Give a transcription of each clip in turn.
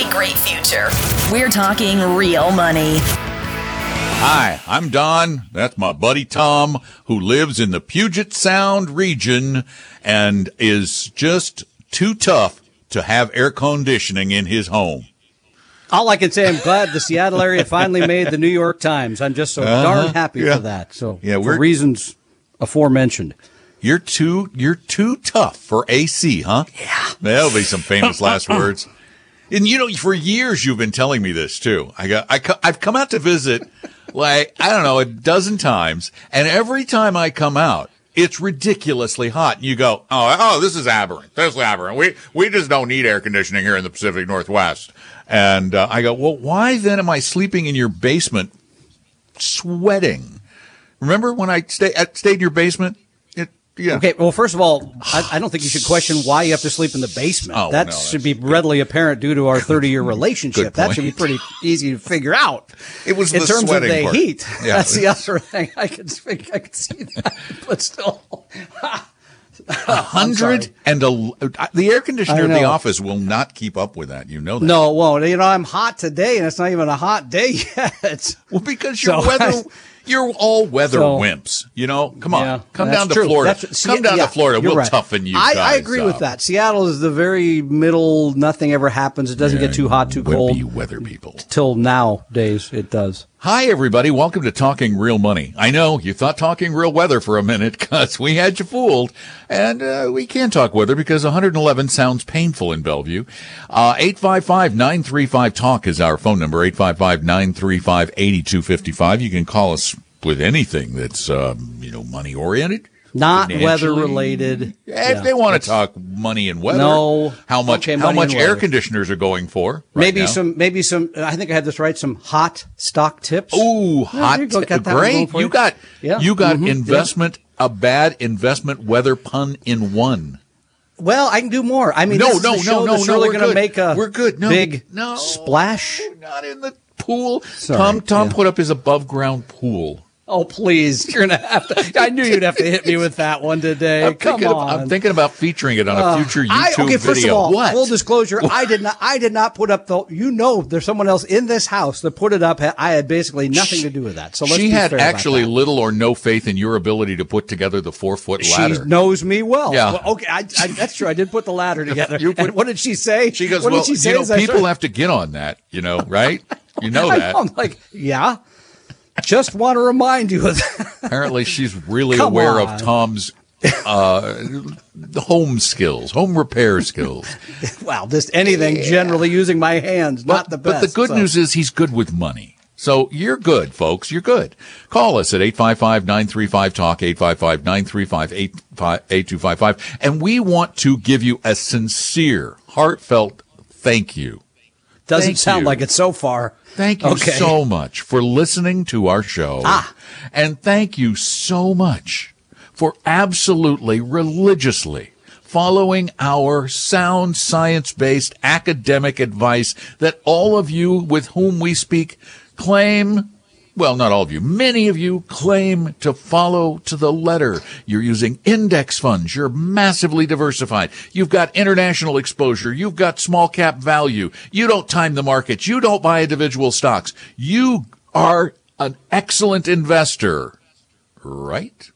Really great future. We're talking real money. Hi, I'm Don. That's my buddy Tom, who lives in the Puget Sound region and is just too tough to have air conditioning in his home. All I can say, I'm glad the Seattle area finally made the New York Times. I'm just so Uh-huh. darn happy Yeah. for that. So, Yeah, for we're- reasons aforementioned. You're too you're too tough for AC, huh? Yeah. That'll be some famous last words. And you know, for years you've been telling me this too. I got, I, I've come out to visit like I don't know a dozen times, and every time I come out, it's ridiculously hot. And you go, oh oh, this is aberrant. This is aberrant. We we just don't need air conditioning here in the Pacific Northwest. And uh, I go, well, why then am I sleeping in your basement, sweating? Remember when I stay stayed in your basement? Yeah. Okay, well, first of all, I, I don't think you should question why you have to sleep in the basement. Oh, that no, should be readily apparent due to our 30 year relationship. That should be pretty easy to figure out. It was in the terms of the part. heat. Yeah. That's the other thing. I could I could see that, but still. A hundred and a, uh, the air conditioner I at the office will not keep up with that. You know that. No, it won't. You know, I'm hot today, and it's not even a hot day yet. Well, because you're So- weather, you're all weather So- wimps. You know, come on, Yeah, come down to true. Florida. That's- come down yeah, to Florida. We'll right. toughen you. I, I agree up. with that. Seattle is the very middle. Nothing ever happens. It doesn't get too hot, too cold. Weather people. Till nowadays, it does. Hi, everybody. Welcome to Talking Real Money. I know you thought talking real weather for a minute because we had you fooled. And uh, we can talk weather because 111 sounds painful in Bellevue. Uh, 855-935-TALK is our phone number, 855-935-8255. You can call us with anything that's, um, you know, money-oriented. Not weather related. If Yeah. they want to talk money and weather, No. how much Okay, how much air weather. conditioners are going for? right maybe now. some, maybe some. I think I had this right. Some hot stock tips. Ooh, Yeah, hot! go. Got that one going great. You got Yeah. you got Mhm. Yeah. investment a bad investment weather pun in one. Well, I can do more. I mean, No, no, no, no, no, really we're going to good. make a We're good. No, big no. splash. Not in the pool. Sorry, Tom Tom yeah. put up his above ground pool. Oh, please! You're gonna have to. I knew you'd have to hit me with that one today. I'm Come thinking, of- on. I'm thinking about featuring it on a uh, future YouTube I, okay, video. first of all, what? full disclosure, I did not. I did not put up the. You know, there's someone else in this house that put it up. I had basically nothing to do with that. So let's she be had actually little or no faith in your ability to put together the four foot ladder. She knows me well. Yeah. Well, okay, I, I, that's true. I did put the ladder together. You put- what did she say? she goes, What "Well, did she say? you know, people have to get on that, you know, right? You know that." I'm like, yeah. Just want to remind you of that. Apparently, she's really Come aware on. of Tom's uh, home skills, home repair skills. Well, just anything generally using my hands, not the best. But the good so. news is he's good with money. So you're good, folks. You're good. Call us at 855-935-TALK, 855-935-8255. And we want to give you a sincere, heartfelt thank you. Doesn't thank sound you. like it so far. Thank you Okay. so much for listening to our show. Ah. And thank you so much for absolutely religiously following our sound science based academic advice that all of you with whom we speak claim well, not all of you, many of you claim to follow to the letter. You're using index funds. You're massively diversified. You've got international exposure. You've got small cap value. You don't time the markets. You don't buy individual stocks. You are an excellent investor, right?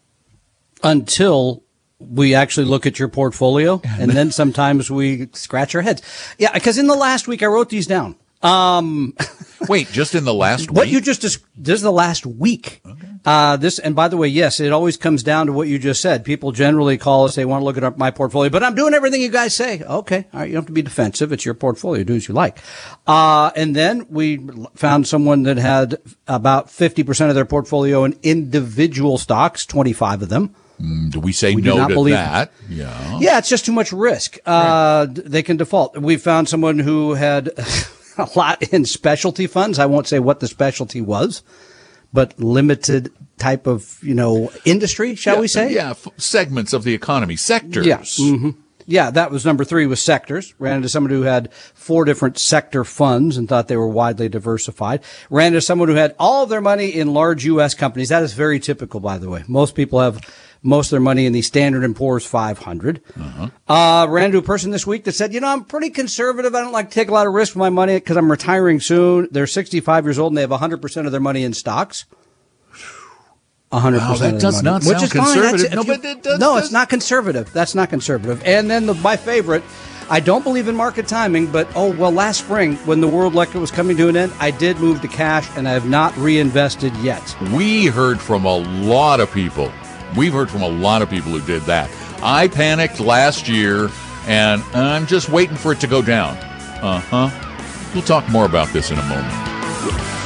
until we actually look at your portfolio and then sometimes we scratch our heads. Yeah, because in the last week I wrote these down. Um, Wait, just in the last what week? you just, dis- this is the last week. Uh, this, and by the way, yes, it always comes down to what you just said. People generally call us, they want to look at up my portfolio, but I'm doing everything you guys say. Okay. All right. You don't have to be defensive. It's your portfolio. Do as you like. Uh, and then we found someone that had about 50% of their portfolio in individual stocks, 25 of them. Mm, Do we say We no to believe- that? Yeah. Yeah, it's just too much risk. Uh, d- They can default. We found someone who had a lot in specialty funds. I won't say what the specialty was, but limited type of, you know, industry, shall Yeah, we say? Yeah, f- segments of the economy, sectors. Yeah. hmm Yeah, that was number three was sectors. Ran into someone who had four different sector funds and thought they were widely diversified. Ran into someone who had all of their money in large U.S. companies. That is very typical, by the way. Most people have most of their money in the Standard and Poor's 500. uh ran into a person this week that said, you know, I'm pretty conservative. I don't like to take a lot of risk with my money because I'm retiring soon. They're 65 years old and they have 100% of their money in stocks. 100% Wow, of that their does money, not which sound is fine. That's- conservative. if No, you- but it does- no, does- it's not conservative. That's not conservative. And then the, my favorite, I don't believe in market timing, but oh, well, last spring when the world electric was coming to an end, I did move to cash and I have not reinvested yet. We heard from a lot of people. We've heard from a lot of people who did that. I panicked last year, and I'm just waiting for it to go down. Uh huh. We'll talk more about this in a moment.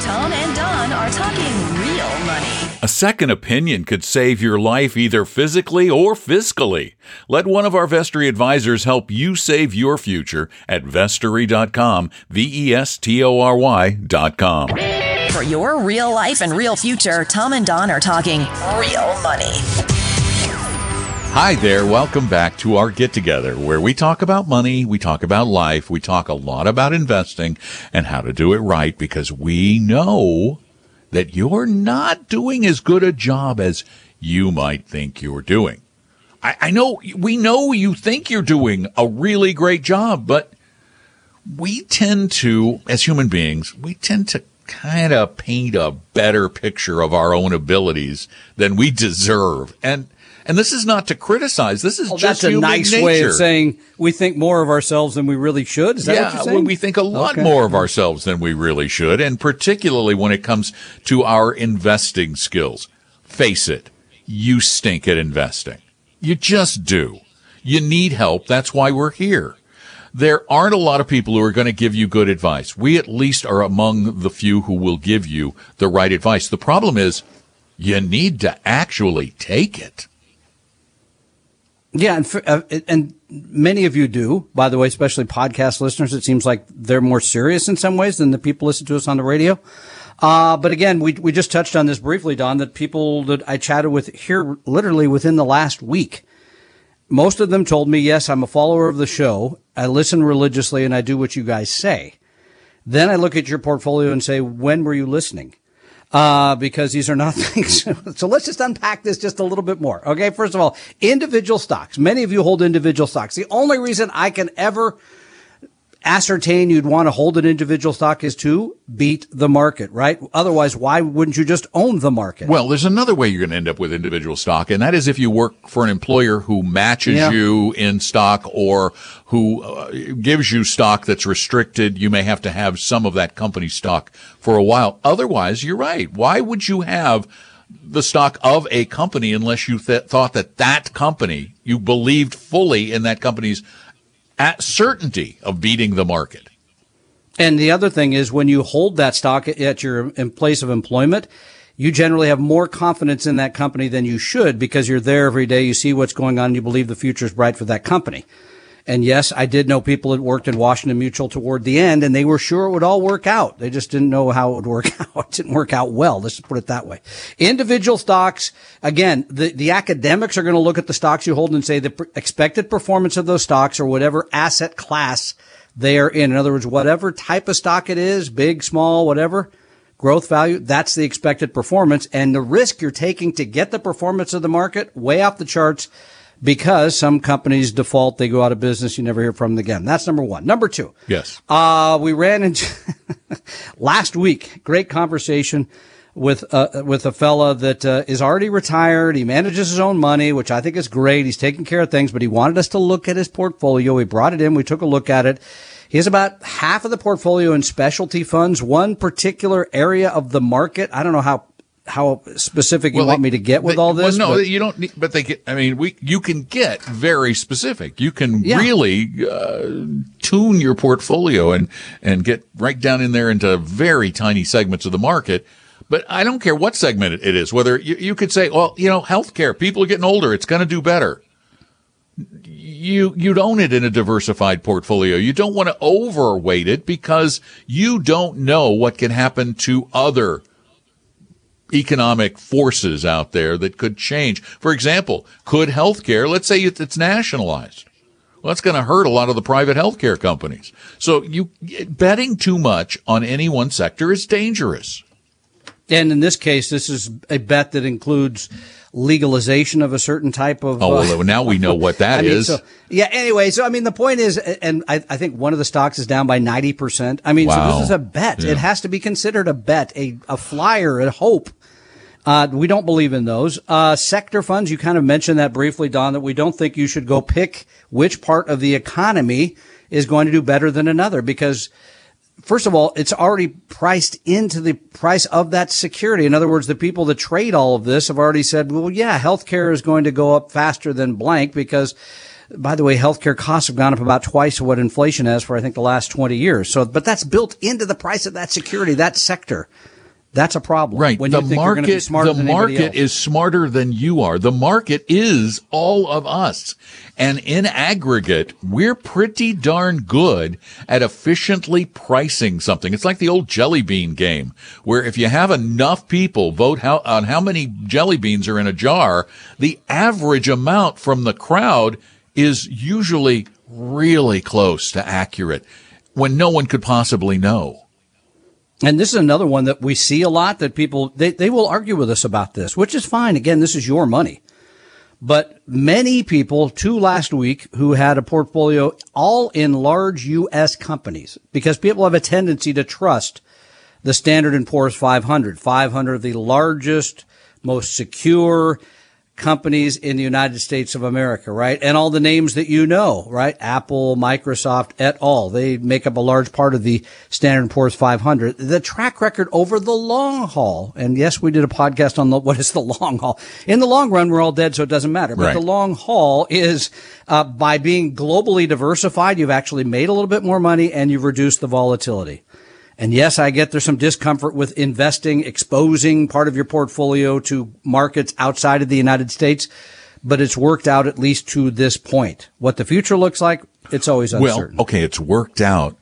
Tom and Don are talking real money. A second opinion could save your life either physically or fiscally. Let one of our Vestory advisors help you save your future at vestory.com, V E S T O R Y.com. For your real life and real future, Tom and Don are talking real money. Hi there. Welcome back to our get together where we talk about money, we talk about life, we talk a lot about investing and how to do it right because we know that you're not doing as good a job as you might think you're doing. I, I know we know you think you're doing a really great job, but we tend to, as human beings, we tend to kind of paint a better picture of our own abilities than we deserve. And and this is not to criticize. This is Oh, just that's a nice nature. way of saying we think more of ourselves than we really should. Is that yeah, what you're saying? we think a lot Okay. more of ourselves than we really should, and particularly when it comes to our investing skills. Face it, you stink at investing. You just do. You need help. That's why we're here. There aren't a lot of people who are going to give you good advice. We at least are among the few who will give you the right advice. The problem is you need to actually take it. Yeah, and, for, uh, and many of you do, by the way, especially podcast listeners. It seems like they're more serious in some ways than the people listen to us on the radio. Uh, but again, we, we just touched on this briefly, Don, that people that I chatted with here literally within the last week, most of them told me, yes, I'm a follower of the show. I listen religiously and I do what you guys say. Then I look at your portfolio and say, when were you listening? uh, because these are not things. so let's just unpack this just a little bit more. Okay. First of all, individual stocks. Many of you hold individual stocks. The only reason I can ever ascertain you'd want to hold an individual stock is to beat the market, right? Otherwise, why wouldn't you just own the market? Well, there's another way you're going to end up with individual stock, and that is if you work for an employer who matches Yeah. you in stock or who uh, gives you stock that's restricted. You may have to have some of that company stock for a while. Otherwise, you're right. Why would you have the stock of a company unless you th- thought that that company, you believed fully in that company's at certainty of beating the market? And the other thing is when you hold that stock at your place of employment, you generally have more confidence in that company than you should because you're there every day. You see what's going on. And you believe the future is bright for that company. And yes, I did know people that worked in Washington Mutual toward the end and they were sure it would all work out. They just didn't know how it would work out. It didn't work out well. Let's put it that way. Individual stocks, again, the, the academics are going to look at the stocks you hold and say the expected performance of those stocks or whatever asset class they are in. In other words, whatever type of stock it is, big, small, whatever, growth value, that's the expected performance. And the risk you're taking to get the performance of the market way off the charts because some companies default, they go out of business, you never hear from them again. That's number one. Number two. Yes. Uh, we ran into last week, great conversation with, uh, with a fella that, uh, is already retired. He manages his own money, which I think is great. He's taking care of things, but he wanted us to look at his portfolio. We brought it in. We took a look at it. He has about half of the portfolio in specialty funds, one particular area of the market. I don't know how, how specific you want they- me to get with they- all this. Well, no, but- you don't. Need, but they get. I mean, we you can get very specific. You can Yeah. really uh, tune your portfolio and and get right down in there into very tiny segments of the market. But I don't care what segment it is, whether you, you could say, well, you know, healthcare, people are getting older. It's going to do better. You, you'd own it in a diversified portfolio. You don't want to overweight it because you don't know what can happen to other economic forces out there that could change. For example, could healthcare, let's say it's nationalized. Well, that's going to hurt a lot of the private healthcare companies. So you betting too much on any one sector is dangerous. And in this case, this is a bet that includes legalization of a certain type of. Oh, well, uh, now we know what that mean, is. So, yeah. Anyway, so I mean, the point is, and I, I, think one of the stocks is down by ninety percent. I mean, wow. so this is a bet. Yeah. It has to be considered a bet, a a flyer, a hope. Uh, we don't believe in those. Uh, sector funds, you kind of mentioned that briefly, Don, that we don't think you should go pick which part of the economy is going to do better than another because first of all, it's already priced into the price of that security. In other words, the people that trade all of this have already said, well, yeah, healthcare is going to go up faster than blank because by the way, healthcare costs have gone up about twice what inflation has for, I think, the last 20 years. So, but that's built into the price of that security, that sector. That's a problem. Right. When the market, the market is smarter than you are. The market is all of us. And in aggregate, we're pretty darn good at efficiently pricing something. It's like the old jelly bean game, where if you have enough people vote how, on how many jelly beans are in a jar, the average amount from the crowd is usually really close to accurate when no one could possibly know. And this is another one that we see a lot that people, they, they will argue with us about this, which is fine. Again, this is your money. But many people, two last week, who had a portfolio all in large U.S. companies, because people have a tendency to trust the Standard & Poor's 500. 500, the largest, most secure, companies in the United States of America, right? And all the names that you know, right? Apple, Microsoft, et al. They make up a large part of the Standard & Poor's 500. The track record over the long haul, and yes, we did a podcast on the, what is the long haul. In the long run, we're all dead, so it doesn't matter. But right. the long haul is, uh, by being globally diversified, you've actually made a little bit more money and you've reduced the volatility. And yes, I get there's some discomfort with investing, exposing part of your portfolio to markets outside of the United States, but it's worked out at least to this point. What the future looks like, it's always uncertain. Well, okay, it's worked out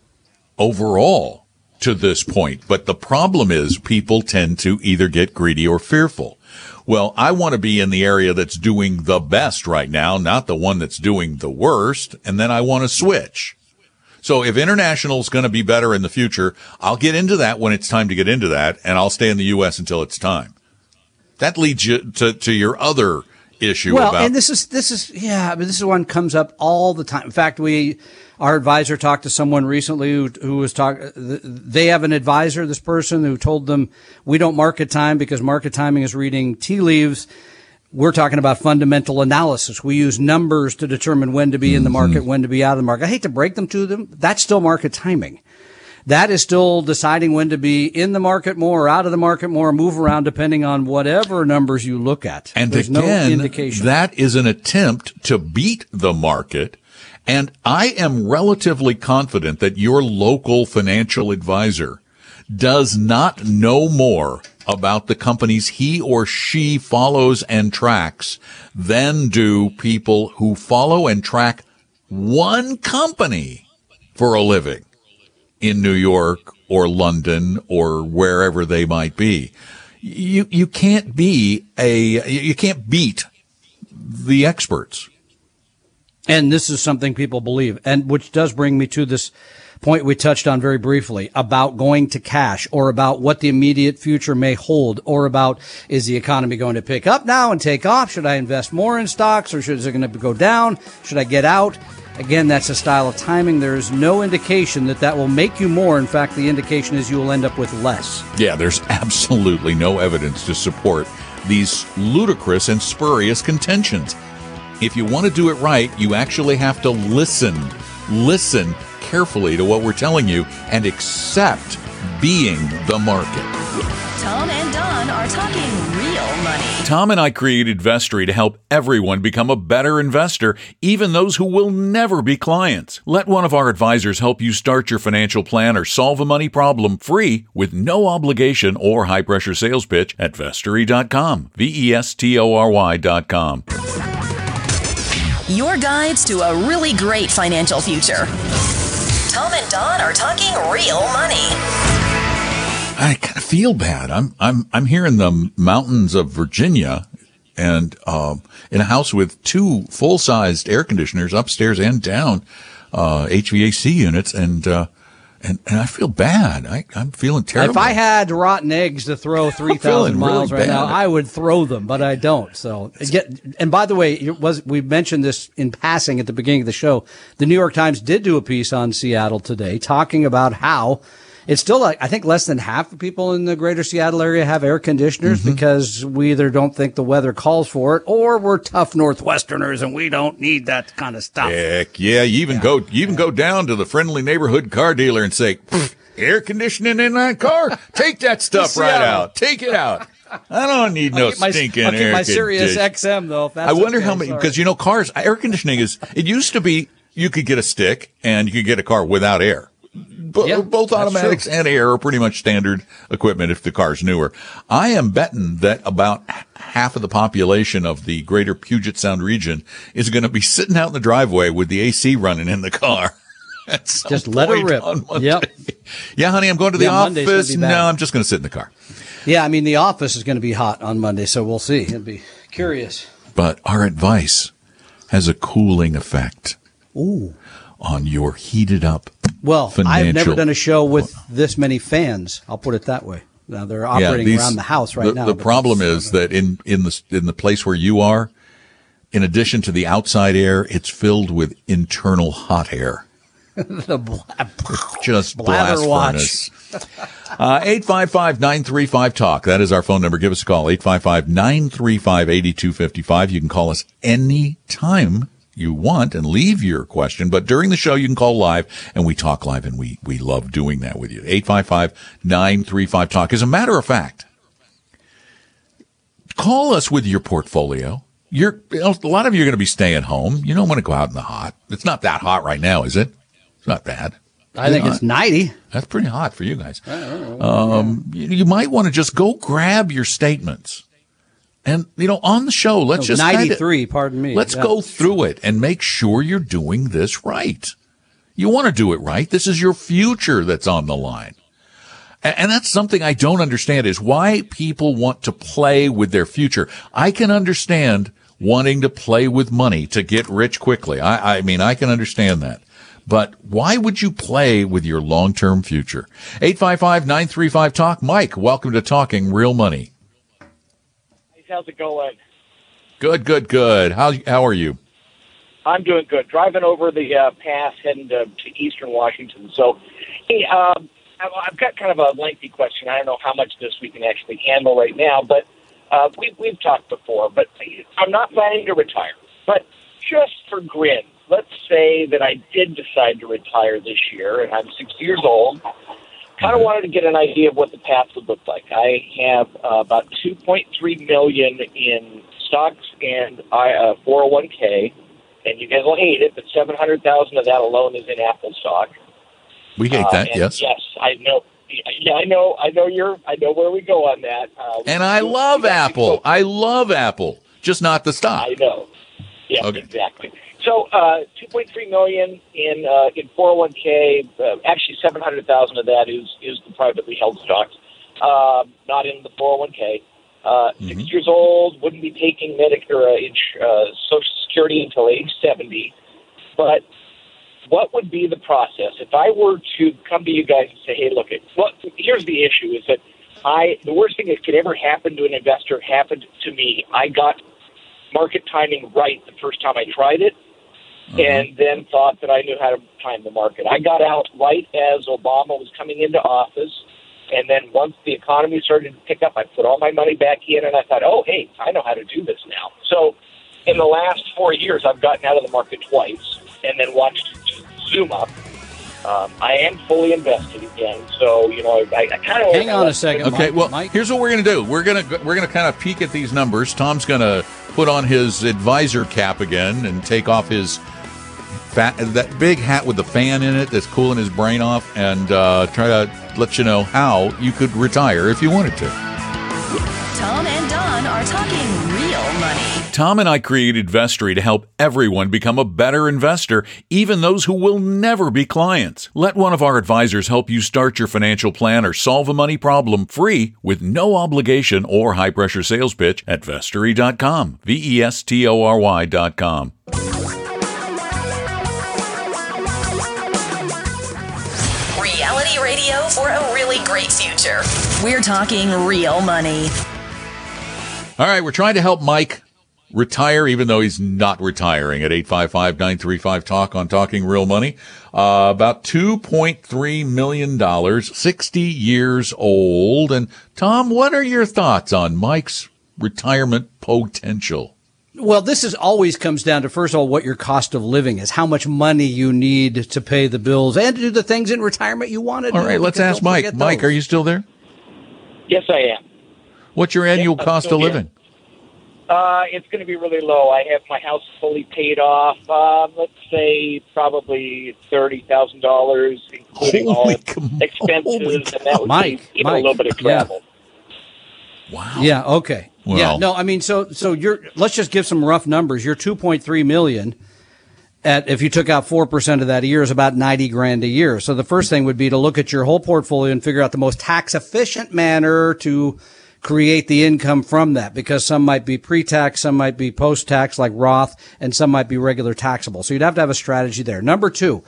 overall to this point, but the problem is people tend to either get greedy or fearful. Well, I want to be in the area that's doing the best right now, not the one that's doing the worst, and then I want to switch. So if international is going to be better in the future, I'll get into that when it's time to get into that, and I'll stay in the U.S. until it's time. That leads you to, to your other issue. Well, about- and this is this is yeah, but this is one comes up all the time. In fact, we our advisor talked to someone recently who, who was talking. They have an advisor, this person who told them we don't market time because market timing is reading tea leaves we're talking about fundamental analysis. We use numbers to determine when to be in the mm-hmm. market, when to be out of the market. I hate to break them to them. That's still market timing. That is still deciding when to be in the market more or out of the market more, move around depending on whatever numbers you look at. And There's again, no indication. that is an attempt to beat the market. And I am relatively confident that your local financial advisor does not know more about the companies he or she follows and tracks than do people who follow and track one company for a living in New York or London or wherever they might be. You, you can't be a, you can't beat the experts. And this is something people believe, and which does bring me to this point we touched on very briefly about going to cash or about what the immediate future may hold or about is the economy going to pick up now and take off? Should I invest more in stocks or should, is it going to go down? Should I get out? Again, that's a style of timing. There is no indication that that will make you more. In fact, the indication is you will end up with less. Yeah, there's absolutely no evidence to support these ludicrous and spurious contentions. If you want to do it right, you actually have to listen. Listen carefully to what we're telling you and accept being the market. Tom and Don are talking real money. Tom and I created Vestory to help everyone become a better investor, even those who will never be clients. Let one of our advisors help you start your financial plan or solve a money problem free with no obligation or high pressure sales pitch at vestory.com. V E S T O R Y.com. Your guides to a really great financial future. Tom and Don are talking real money. I kind of feel bad. I'm I'm I'm here in the mountains of Virginia, and um, in a house with two full sized air conditioners upstairs and down, uh, HVAC units, and uh, and and I feel bad. I I'm feeling terrible. If I had rotten eggs to throw 3,000 miles really right now. I would throw them, but I don't. So get. And by the way, it was we mentioned this in passing at the beginning of the show. The New York Times did do a piece on Seattle today, talking about how. It's still like I think less than half of people in the greater Seattle area have air conditioners Mm-hmm. because we either don't think the weather calls for it or we're tough Northwesterners and we don't need that kind of stuff. Heck yeah! You even go you even go down to the friendly neighborhood car dealer and say, air conditioning in that car? Take that stuff right out. Take it out. I don't need no I'll keep my, stinking I'll keep air my Sirius. XM though. I wonder okay, how many because you know cars air conditioning is it used to be you could get a stick and you could get a car without air. Bo- Yeah, both automatics and air are pretty much standard equipment if the car's newer. I am betting that about half of the population of the greater Puget Sound region is going to be sitting out in the driveway with the AC running in the car. Just let it rip. Yep. Yeah, honey, I'm going to the Yeah, office. No, I'm just going to sit in the car. Yeah, I mean the office is going to be hot on Monday, so we'll see. It'll be curious. But our advice has a cooling effect Ooh. on your heated up Well, I've never done a show with this many fans. I'll put it that way. Now they're operating these- around the house right the, now. The problem is that in in the in the place where you are, in addition to the outside air, it's filled with internal hot air. the bla- Just Blather blast watch. furnace. Uh, 855-935-TALK. That is our phone number. Give us a call. 855-935-8255. You can call us anytime you want and leave your question. But during the show, you can call live and we talk live and we, we love doing that with you. 855-935-TALK. As a matter of fact, call us with your portfolio. You're, a lot of you are going to be staying home. You don't want to go out in the hot. It's not that hot right now, is it? It's not bad. I think it's 90. That's pretty hot for you guys. Um, you, you might want to just go grab your statements, and you know, on the show, let's No, just kinda- 93, pardon me. Let's Yeah. go through it and make sure you're doing this right. You want to do it right. This is your future that's on the line. And that's something I don't understand is why people want to play with their future. I can understand wanting to play with money to get rich quickly. I, I mean, I can understand that. But why would you play with your long-term future? 855-935-TALK. Mike, welcome to Talking Real Money. How's it going? Good, good, good. How, how are you? I'm doing good. Driving over the uh, pass heading to, to eastern Washington. So, hey, um, I've I've got kind of a lengthy question. I don't know how much of this we can actually handle right now, but uh, we, we've talked before. But I'm not planning to retire. But just for grin, let's say that I did decide to retire this year, and I'm 60 years old. Kind of wanted to get an idea of what the path would look like. I have uh, about 2.3 million in stocks and I, uh, 401k, and you guys will hate it, but 700,000 of that alone is in Apple stock. We hate Uh, that, yes. Yes, I know. Yeah, I know. I know you're. I know where we go on that. Uh, And I love Apple. I love Apple. Just not the stock. I know. Yeah, Okay. exactly. So, uh, 2.3 million in uh, in 401k. Uh, actually, 700,000 of that is is the privately held stocks, uh, not in the 401k. Uh, Mm-hmm. 60 years old, wouldn't be taking Medicare, uh, uh, Social Security until age 70. But what would be the process if I were to come to you guys and say, "Hey, look, it, here's the issue: is that I the worst thing that could ever happen to an investor happened to me. I got market timing right the first time I tried it, and then thought that I knew how to time the market. I got out right as Obama was coming into office, and then once the economy started to pick up, I put all my money back in, and I thought, oh, hey, I know how to do this now. So, in the last four years, I've gotten out of the market twice, and then watched it zoom up. Um, I am fully invested again, so you know I, I kind of Hang on a second. Okay, Mike, well, Mike? here's what we're going to do. We're going to we're going to kind of peek at these numbers. Tom's going to put on his advisor cap again and take off his fat that big hat with the fan in it that's cooling his brain off, and uh, try to let you know how you could retire if you wanted to. Tom and Don are talking real money. Tom and I created Vestory to help everyone become a better investor, even those who will never be clients. Let one of our advisors help you start your financial plan or solve a money problem free with no obligation or high pressure sales pitch at vestory.com. V E S T O R Y.com. radio for a really great future. We're talking real money. All right, we're trying to help Mike retire, even though he's not retiring at 855-935-TALK on Talking Real Money. Uh, about $2.3 million, 60 years old. And Tom, what are your thoughts on Mike's retirement potential? Well, this is always comes down to first of all what your cost of living is, how much money you need to pay the bills and to do the things in retirement you want to do. All right, let's ask Mike. forget Mike, are you still there? yes I am. What's your annual I'm cost of living? Uh, it's going to be really low. I have my house fully paid off. Um, let's say probably thirty thousand dollars, including Holy all com- expenses, holy and that would Mike, be even a little bit of yeah. Wow. Yeah. Okay. Well- yeah. No. I mean, so so you're. Let's just give some rough numbers. You're 2.3 million. At if you took out four percent of that a year is about 90 grand a year. So the first thing would be to look at your whole portfolio and figure out the most tax efficient manner to create the income from that because some might be pre-tax, some might be post-tax like Roth, and some might be regular taxable. So you'd have to have a strategy there. Number two,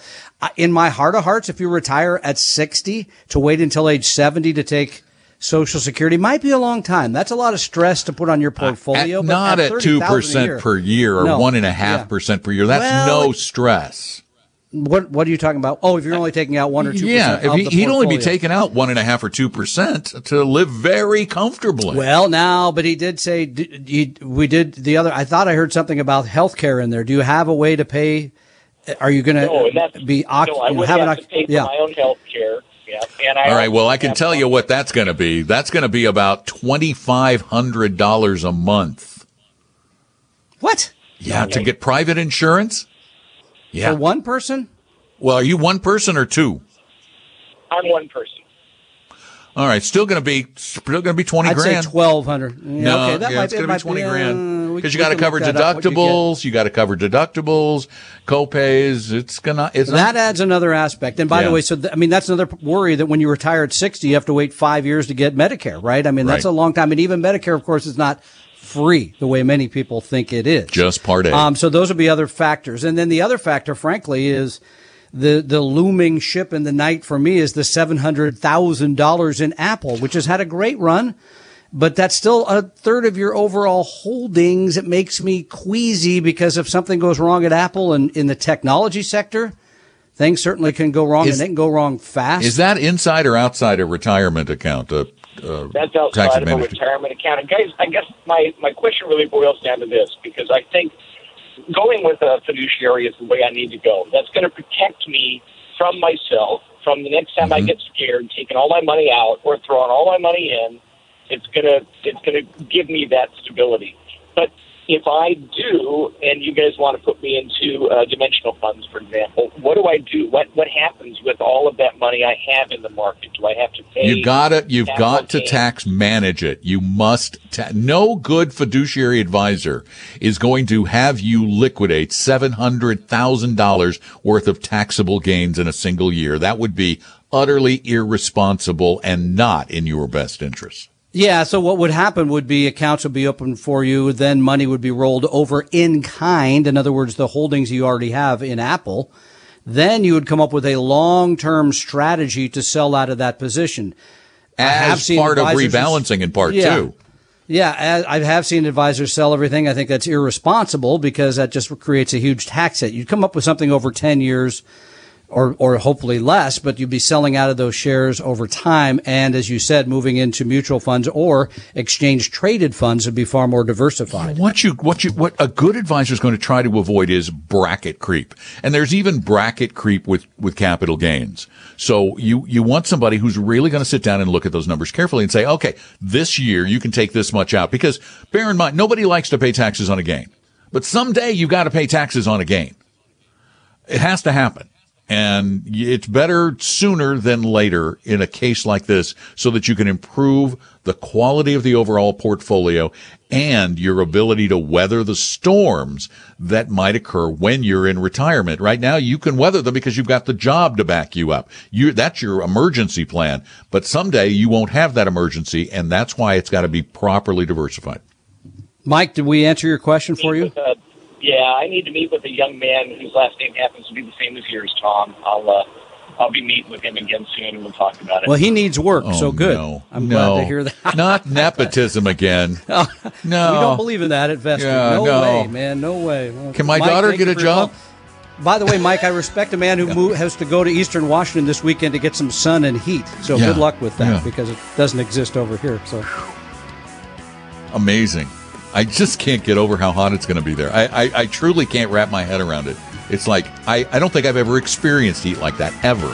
in my heart of hearts, if you retire at 60 to wait until age 70 to take Social Security might be a long time. That's a lot of stress to put on your uh, portfolio. At- but not at two percent per year or one and a half percent per year. That's Well, no it- stress. What What are you talking about? Oh, if you're only taking out one or two. Yeah, percent if of he, the he'd only be taking out one and a half or two percent to live very comfortably. Well, now, but he did say d- you- we did the other. I thought I heard something about health care in there. Do you have a way to pay? Are you going No, to be oc- no. I would have have, an to oc- pay for yeah. my own health care. Yeah, and I All right. Well, I can have tell you what that's going to be. That's going to be about twenty five hundred dollars a month. What Yeah, to get private insurance. Yeah. for one person? Well, are you one person or two? I'm one person. All right, still going to be still going to be twenty I'd grand. say twelve hundred. Yeah, no, okay, that yeah, might it's going to be twenty uh, grand because you got to cover up, you deductibles. You got to cover deductibles, co-pays. It's gonna. It's That not, adds another aspect. And by Yeah. the way, so th- I mean that's another worry that when you retire at sixty, you have to wait five years to get Medicare, right? I mean that's Right. a long time, and even Medicare, of course, is not free the way many people think it is. just part A. Um, so those would be other factors. And then the other factor, frankly, is the, the looming ship in the night for me is the $700,000 in Apple, which has had a great run, but that's still a third of your overall holdings. It makes me queasy because if something goes wrong at Apple and in the technology sector, things certainly can go wrong Is- and they can go wrong fast. Is that inside or outside a retirement account? Uh, uh, That's tax outside of a retirement account. And guys, I guess my, my question really boils down to this because I think going with a fiduciary is the way I need to go. That's going to protect me from myself from the next time I mm-hmm. get scared, taking all my money out or throwing all my money in. It's gonna it's gonna give me that stability. But if I do, and you guys want to put me into uh, dimensional funds, for example, what do I do? What what happens with all of that money I have in the market? Do I have to pay? You got it. You've got to tax manage it. You must. Ta- no good fiduciary advisor is going to have you liquidate seven hundred thousand dollars worth of taxable gains in a single year. That would be utterly irresponsible and not in your best interest. Yeah, so what would happen would be accounts would be open for you, then money would be rolled over in kind. In other words, the holdings you already have in Apple. Then you would come up with a long-term strategy to sell out of that position. As part of rebalancing in part Yeah. two. Yeah, I have seen advisors sell everything. I think that's irresponsible because that just creates a huge tax hit. You'd come up with something over 10 years or, or hopefully less, but you'd be selling out of those shares over time. And as you said, moving into mutual funds or exchange traded funds would be far more diversified. What you, what you, what a good advisor is going to try to avoid is bracket creep. And there's even bracket creep with, with capital gains. So you, you want somebody who's really going to sit down and look at those numbers carefully and say, okay, this year you can take this much out because bear in mind, nobody likes to pay taxes on a gain, but someday you've got to pay taxes on a gain. It has to happen. And it's better sooner than later in a case like this so that you can improve the quality of the overall portfolio and your ability to weather the storms that might occur when you're in retirement. Right now, you can weather them because you've got the job to back you up. You, that's your emergency plan. But someday you won't have that emergency. And that's why it's got to be properly diversified. Mike, did we answer your question for you? Yeah, I need to meet with a young man whose last name happens to be the same as yours, Tom. I'll uh, I'll be meeting with him again soon, and we'll talk about it. Well, he needs work, Oh, so good. no. I'm no. glad to hear that. Not nepotism again. no. We don't believe in that at Vested. Yeah, no, no. way, man. No way. Well, Can my Mike, daughter get a job? By the way, Mike, I respect a man who move, has to go to Eastern Washington this weekend to get some sun and heat. So Yeah, good luck with that yeah. because it doesn't exist over here. So Amazing. I just can't get over how hot it's going to be there. I, I, I truly can't wrap my head around it. It's like, I, I don't think I've ever experienced heat like that, ever.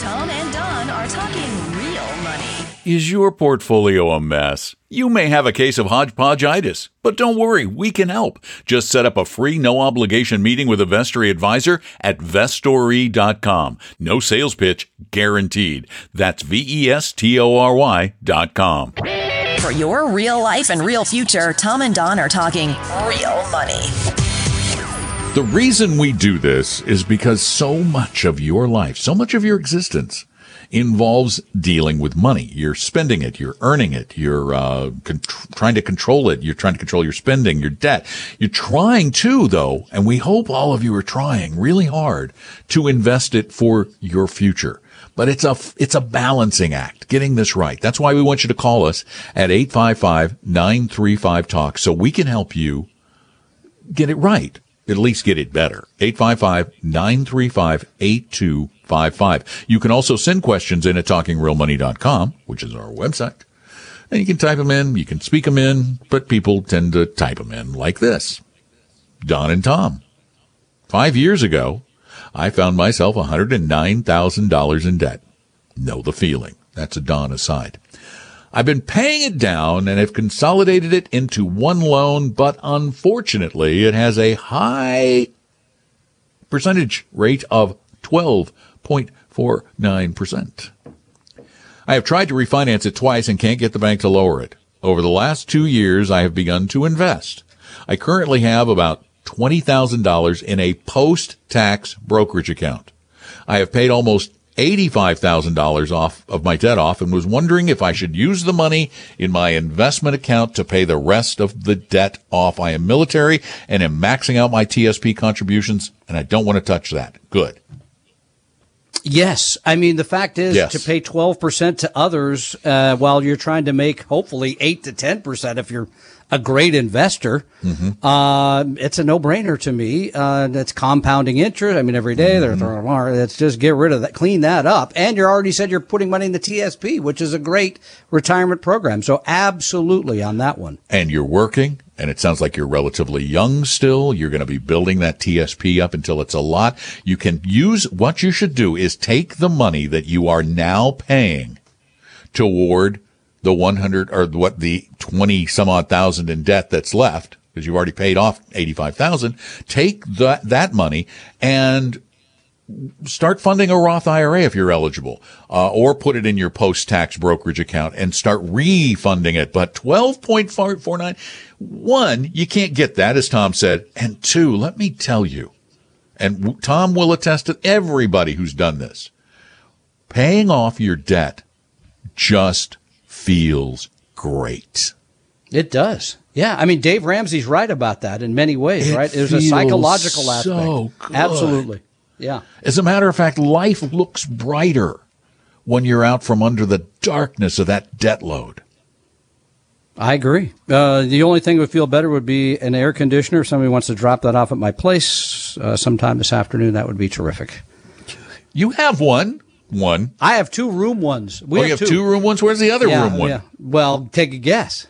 Tom and Don are talking real money. Is your portfolio a mess? You may have a case of hodgepodgeitis, but don't worry, we can help. Just set up a free, no obligation meeting with a Vestory advisor at vestory.com. No sales pitch guaranteed. That's V E S T O R Y dot com. For your real life and real future, Tom and Don are talking real money. The reason we do this is because so much of your life, so much of your existence involves dealing with money. You're spending it, you're earning it, you're uh, con- trying to control it, you're trying to control your spending, your debt. You're trying to, though, and we hope all of you are trying really hard to invest it for your future. But it's a, it's a balancing act, getting this right. That's why we want you to call us at 855-935-TALK so we can help you get it right. At least get it better. 855-935-8255. You can also send questions in at talkingrealmoney.com, which is our website. And you can type them in, you can speak them in, but people tend to type them in like this. Don and Tom. Five years ago, I found myself $109,000 in debt. Know the feeling. That's a Don aside. I've been paying it down and have consolidated it into one loan, but unfortunately it has a high percentage rate of 12.49%. I have tried to refinance it twice and can't get the bank to lower it. Over the last two years, I have begun to invest. I currently have about $20,000 in a post-tax brokerage account. I have paid almost $85,000 off of my debt off and was wondering if I should use the money in my investment account to pay the rest of the debt off. I am military and am maxing out my TSP contributions and I don't want to touch that. Good. yes, I mean the fact is Yes. to pay twelve percent to others uh, while you're trying to make hopefully eight to ten percent if you're a great investor. Uh, it's a no brainer to me. Uh, that's compounding interest. I mean, every day they're throwing. Let's just get rid of that, clean that up. And you already said you're putting money in the TSP, which is a great retirement program. So absolutely on that one. and you're working and it sounds like you're relatively young still. You're going to be building that TSP up until it's a lot. You can use what you should do is take the money that you are now paying toward the 100 or what the 20 some odd thousand in debt that's left because you've already paid off 85,000. Take that, that money and start funding a Roth IRA if you're eligible, uh, or put it in your post-tax brokerage account and start refunding it. But 12.49, one, you can't get that, as Tom said. And two, let me tell you, and Tom will attest to everybody who's done this, paying off your debt just feels great. It does. Yeah, I mean Dave Ramsey's right about that in many ways, It right? There's a psychological aspect. good. Absolutely. Yeah. As a matter of fact, life looks brighter when you're out from under the darkness of that debt load. I agree. Uh, the only thing that would feel better would be an air conditioner. If somebody wants to drop that off at my place uh, sometime this afternoon, that would be terrific. You have one. One. I have two room ones. We oh, have you have two. two room ones. Where's the other yeah, room one? Yeah. Well, take a guess.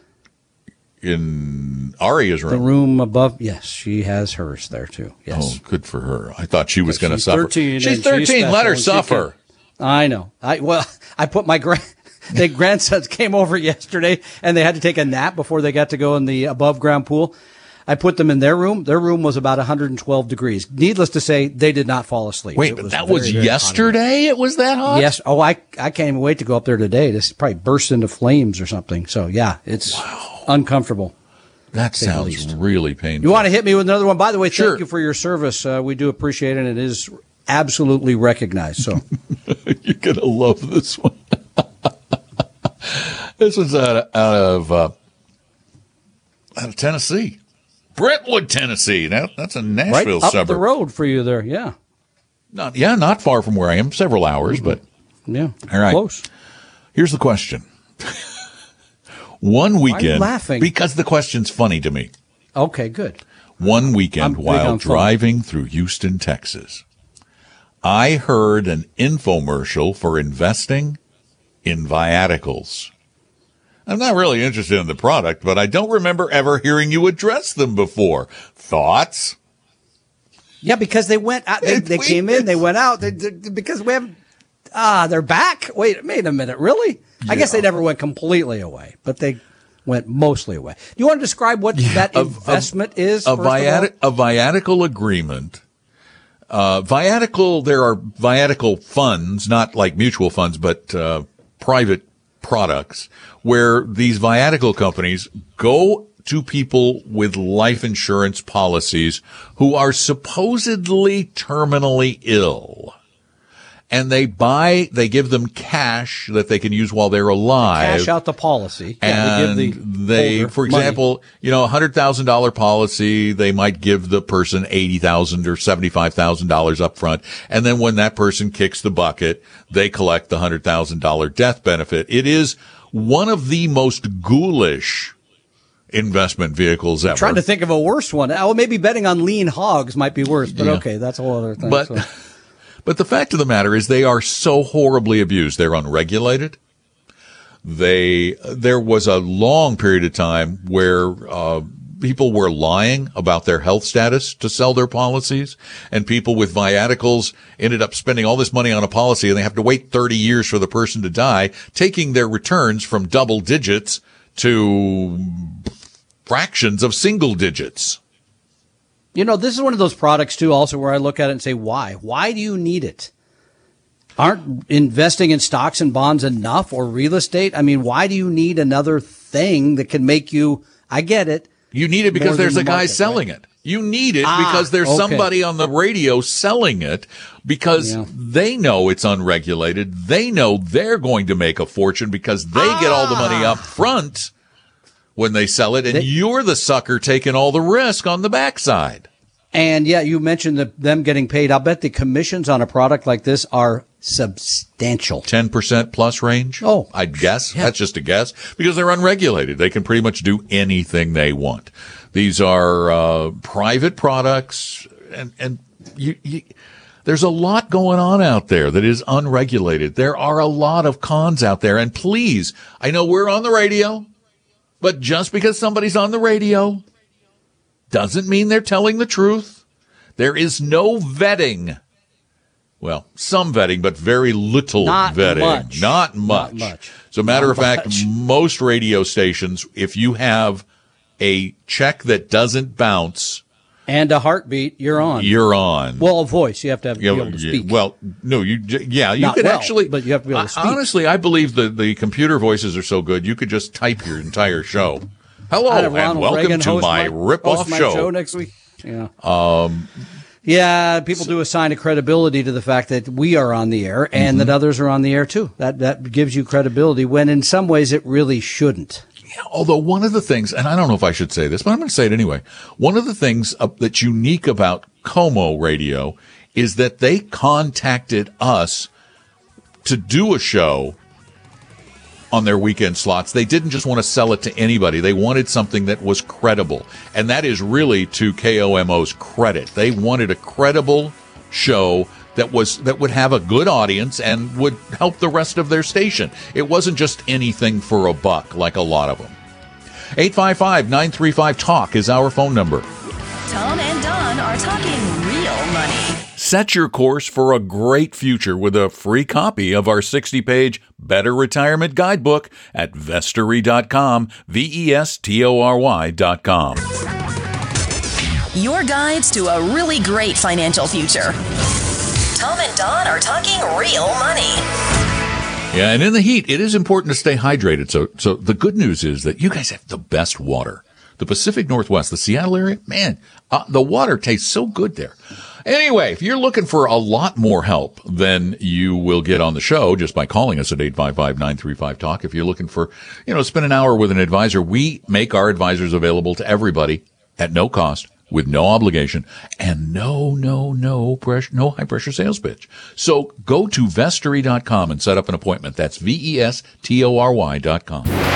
In Aria's room. The room above. Yes, she has hers there too. Yes. Oh, good for her. I thought she was going to suffer. 13 she's and she's thirteen. Let her suffer. I know. I well, I put my grand. the grandsons came over yesterday and they had to take a nap before they got to go in the above ground pool. I put them in their room. Their room was about 112 degrees. Needless to say, they did not fall asleep. Wait, It but that very, was very hot yesterday. It was that hot. Yes. Oh, I I can't even wait to go up there today. This probably burst into flames or something. So yeah, it's uncomfortable. that sounds really painful. You want to hit me with another one? By the way, Sure. thank you for your service. Uh, we do appreciate it. and It is absolutely recognized. So You're gonna love this one. this was out of out of, uh, out of Tennessee, Brentwood, Tennessee. That, that's a Nashville right up suburb. the road for you there. Yeah. Not, yeah, not far from where I am. Several hours, but Yeah. All right. Close. here's the question. One weekend, laughing? because the question's funny to me. Okay. Good. One I'm weekend while on fun. driving through Houston, Texas, I heard an infomercial for investing in viaticals. I'm not really interested in the product, but I don't remember ever hearing you address them before. Thoughts? Yeah, because they went out. They, they we- came in. They went out. They, they- because we have. Ah, they're back. Wait, wait a minute. Really? I guess they never went completely away, but they went mostly away. Do you want to describe what that A- a- investment is? A, viati- a viatical agreement. Uh, viatical, there are viatical funds, not like mutual funds, but uh, private products, where these viatical companies go to people with life insurance policies who are supposedly terminally ill. And they buy, they give them cash that they can use while they're alive Cash out the policy. Yeah, and they give the they, for money. example, you know, a hundred thousand dollar policy, they might give the person eighty thousand or seventy five thousand dollars up front, and then when that person kicks the bucket, they collect the hundred thousand dollar death benefit. It is one of the most ghoulish investment vehicles ever. Trying to think of a worse one. Oh, maybe betting on lean hogs might be worse, but Yeah. okay, that's a whole other thing. But so. but the fact of the matter is they are so horribly abused. They're unregulated. They there was a long period of time where uh, people were lying about their health status to sell their policies, and people with viaticals ended up spending all this money on a policy, and they have to wait 30 years for the person to die, taking their returns from double digits to fractions of single digits. You know, this is one of those products too, also where I look at it and say, why? Why do you need it? Aren't investing in stocks and bonds enough or real estate? I mean, why do you need another thing that can make you, I get it. You need it because there's the a guy market, selling it. You need it Ah, because there's okay. somebody on the radio selling it because Yeah. they know it's unregulated. They know they're going to make a fortune because they get all the money up front when they sell it and Ah. They- you're the sucker taking all the risk on the backside. And yeah, you mentioned the, them getting paid. I'll bet the commissions on a product like this are substantial. 10% plus range? Oh. I'd guess. That's just a guess because they're unregulated. They can pretty much do anything they want. These are uh, private products and, and you, you, there's a lot going on out there that is unregulated. There are a lot of cons out there. And please, I know we're on the radio, but just because somebody's on the radio doesn't mean they're telling the truth. There is no vetting. Well, some vetting, but very little Not vetting. much. Not much. Not much. So, matter Not of fact, much. most radio stations, if you have a check that doesn't bounce, And a heartbeat, you're on. you're on. well, a voice. You have to have, Yeah, be able to speak. Well, no, you yeah, you Not could well, actually, but you have to be able to speak. honestly, I believe the the computer voices are so good, you could just type your entire show. Hello and welcome Reagan to host my, rip-off my show. next week. Yeah. Um. Yeah, people do assign a credibility to the fact that we are on the air and Mm-hmm. that others are on the air too. That that gives you credibility when in some ways it really shouldn't. Yeah, Although one of the things, and I don't know if I should say this, but I'm going to say it anyway. One of the things uh, that's unique about KOMO Radio is that they contacted us to do a show on their weekend slots. They didn't just want to sell it to anybody. They wanted something that was credible. And that is really to KOMO's credit. They wanted a credible show that was that would have a good audience and would help the rest of their station. It wasn't just anything for a buck like a lot of them. 855-935 talk is our phone number. Tom and Don are talking. Set your course for a great future with a free copy of our 60-page Better Retirement Guidebook at vestory.com, V-E-S-T-O-R-Y.com. Your guides to a really great financial future. Tom and Don are talking real money. Yeah, and in the heat, it is important to stay hydrated. So, so the good news is that you guys have the best water. The Pacific Northwest, the Seattle area, man, uh, the water tastes so good there. Anyway, if you're looking for a lot more help than you will get on the show just by calling us at 855-935-TALK, if you're looking for, you know, spend an hour with an advisor, we make our advisors available to everybody at no cost with no obligation and no, no, no pressure, no high pressure sales pitch. So go to vestory.com and set up an appointment. That's V-E-S-T-O-R-Y dot com.